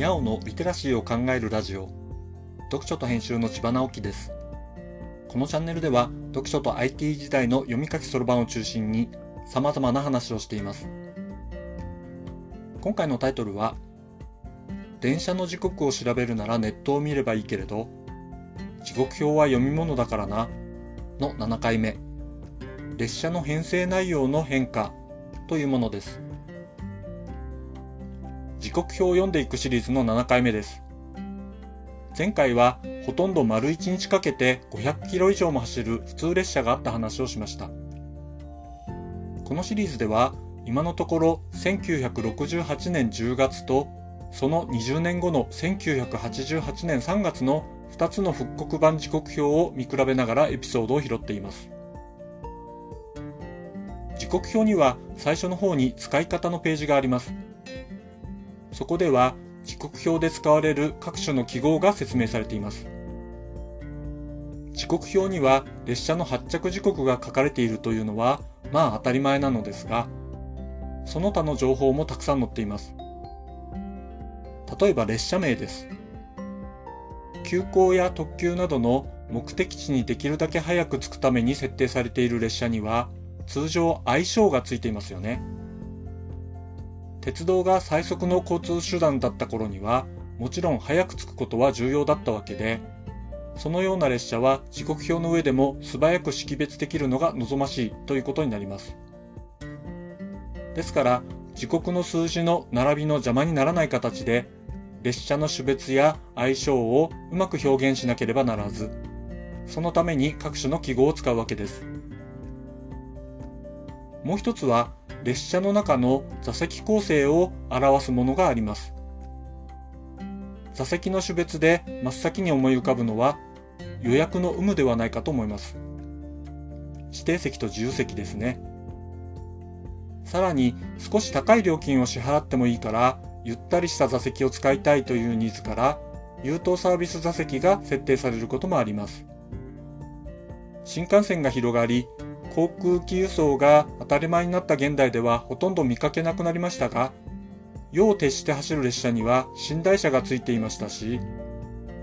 にゃおのリテラシーを考えるラジオ。読書と編集の千葉直樹です。このチャンネルでは読書と IT 時代の読み書きそろばんを中心に様々な話をしています。今回のタイトルは電車の時刻を調べるならネットを見ればいいけれど時刻表は読み物だからなの7回目。列車の編成内容の変化というものです。時刻表を読んでいくシリーズの7回目です。前回はほとんど丸1日かけて500キロ以上も走る普通列車があった話をしました。このシリーズでは今のところ1968年10月とその20年後の1988年3月の2つの復刻版時刻表を見比べながらエピソードを拾っています。時刻表には最初の方に使い方のページがあります。そこでは時刻表で使われる各種の記号が説明されています。時刻表には列車の発着時刻が書かれているというのはまあ当たり前なのですが、その他の情報もたくさん載っています。例えば列車名です。急行や特急などの目的地にできるだけ早く着くために設定されている列車には通常相性がついていますよね。鉄道が最速の交通手段だった頃には、もちろん早く着くことは重要だったわけで、そのような列車は時刻表の上でも素早く識別できるのが望ましいということになります。ですから、時刻の数字の並びの邪魔にならない形で、列車の種別や相性をうまく表現しなければならず、そのために各種の記号を使うわけです。もう一つは、列車の中の座席構成を表すものがあります。座席の種別で真っ先に思い浮かぶのは予約の有無ではないかと思います。指定席と自由席ですね。さらに少し高い料金を支払ってもいいからゆったりした座席を使いたいというニーズから優等サービス座席が設定されることもあります。新幹線が広がり航空機輸送が当たり前になった現代ではほとんど見かけなくなりましたが、夜を徹して走る列車には寝台車がついていましたし、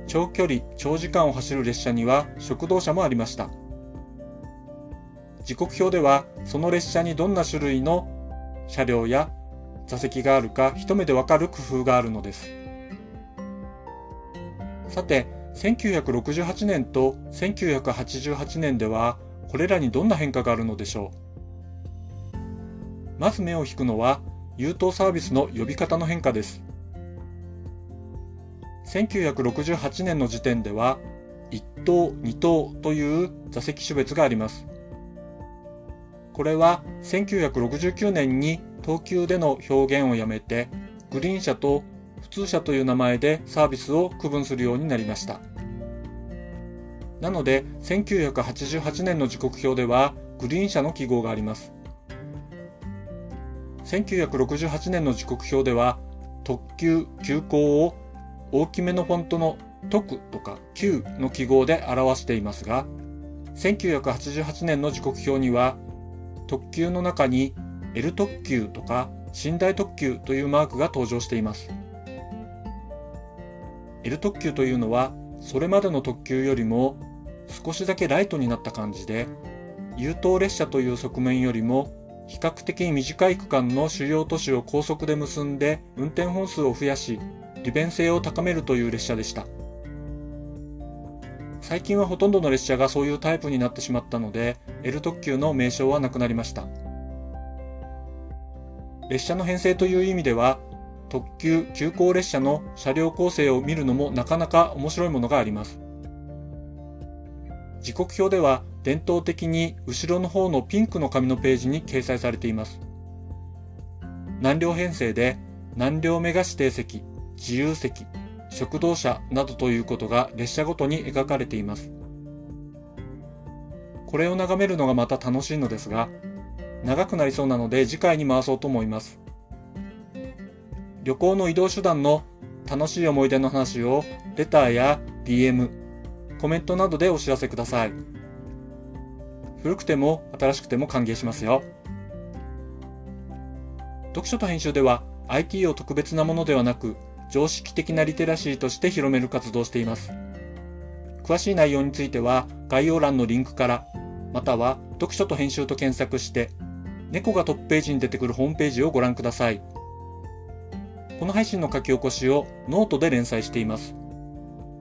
長距離、長時間を走る列車には食堂車もありました。時刻表ではその列車にどんな種類の車両や座席があるか一目でわかる工夫があるのです。さて、1968年と1988年ではこれらにどんな変化があるのでしょう？まず目を引くのは優等サービスの呼び方の変化です。1968年の時点では1等2等という座席種別があります。これは1969年に東急での表現をやめてグリーン車と普通車という名前でサービスを区分するようになりました。なので、1988年の時刻表ではグリーン車の記号があります。1968年の時刻表では特急、急行を大きめのフォントの特とか急の記号で表していますが、1988年の時刻表には特急の中に L 特急とか寝台特急というマークが登場しています。L 特急というのはそれまでの特急よりも少しだけライトになった感じで、優等列車という側面よりも比較的短い区間の主要都市を高速で結んで運転本数を増やし、利便性を高めるという列車でした。最近はほとんどの列車がそういうタイプになってしまったので、L 特急の名称はなくなりました。列車の編成という意味では、特急、急行列車の車両構成を見るのもなかなか面白いものがあります。時刻表では伝統的に後ろの方のピンクの紙のページに掲載されています。何両編成で何両目が指定席、自由席、食堂車などということが列車ごとに描かれています。これを眺めるのがまた楽しいのですが、長くなりそうなので次回に回そうと思います。旅行の移動手段の楽しい思い出の話をレターや DM、コメントなどでお知らせください。古くても新しくても歓迎しますよ。読書と編集では IT を特別なものではなく常識的なリテラシーとして広める活動をしています。詳しい内容については概要欄のリンクから、または読書と編集と検索して、猫がトップページに出てくるホームページをご覧ください。この配信の書き起こしをノートで連載しています。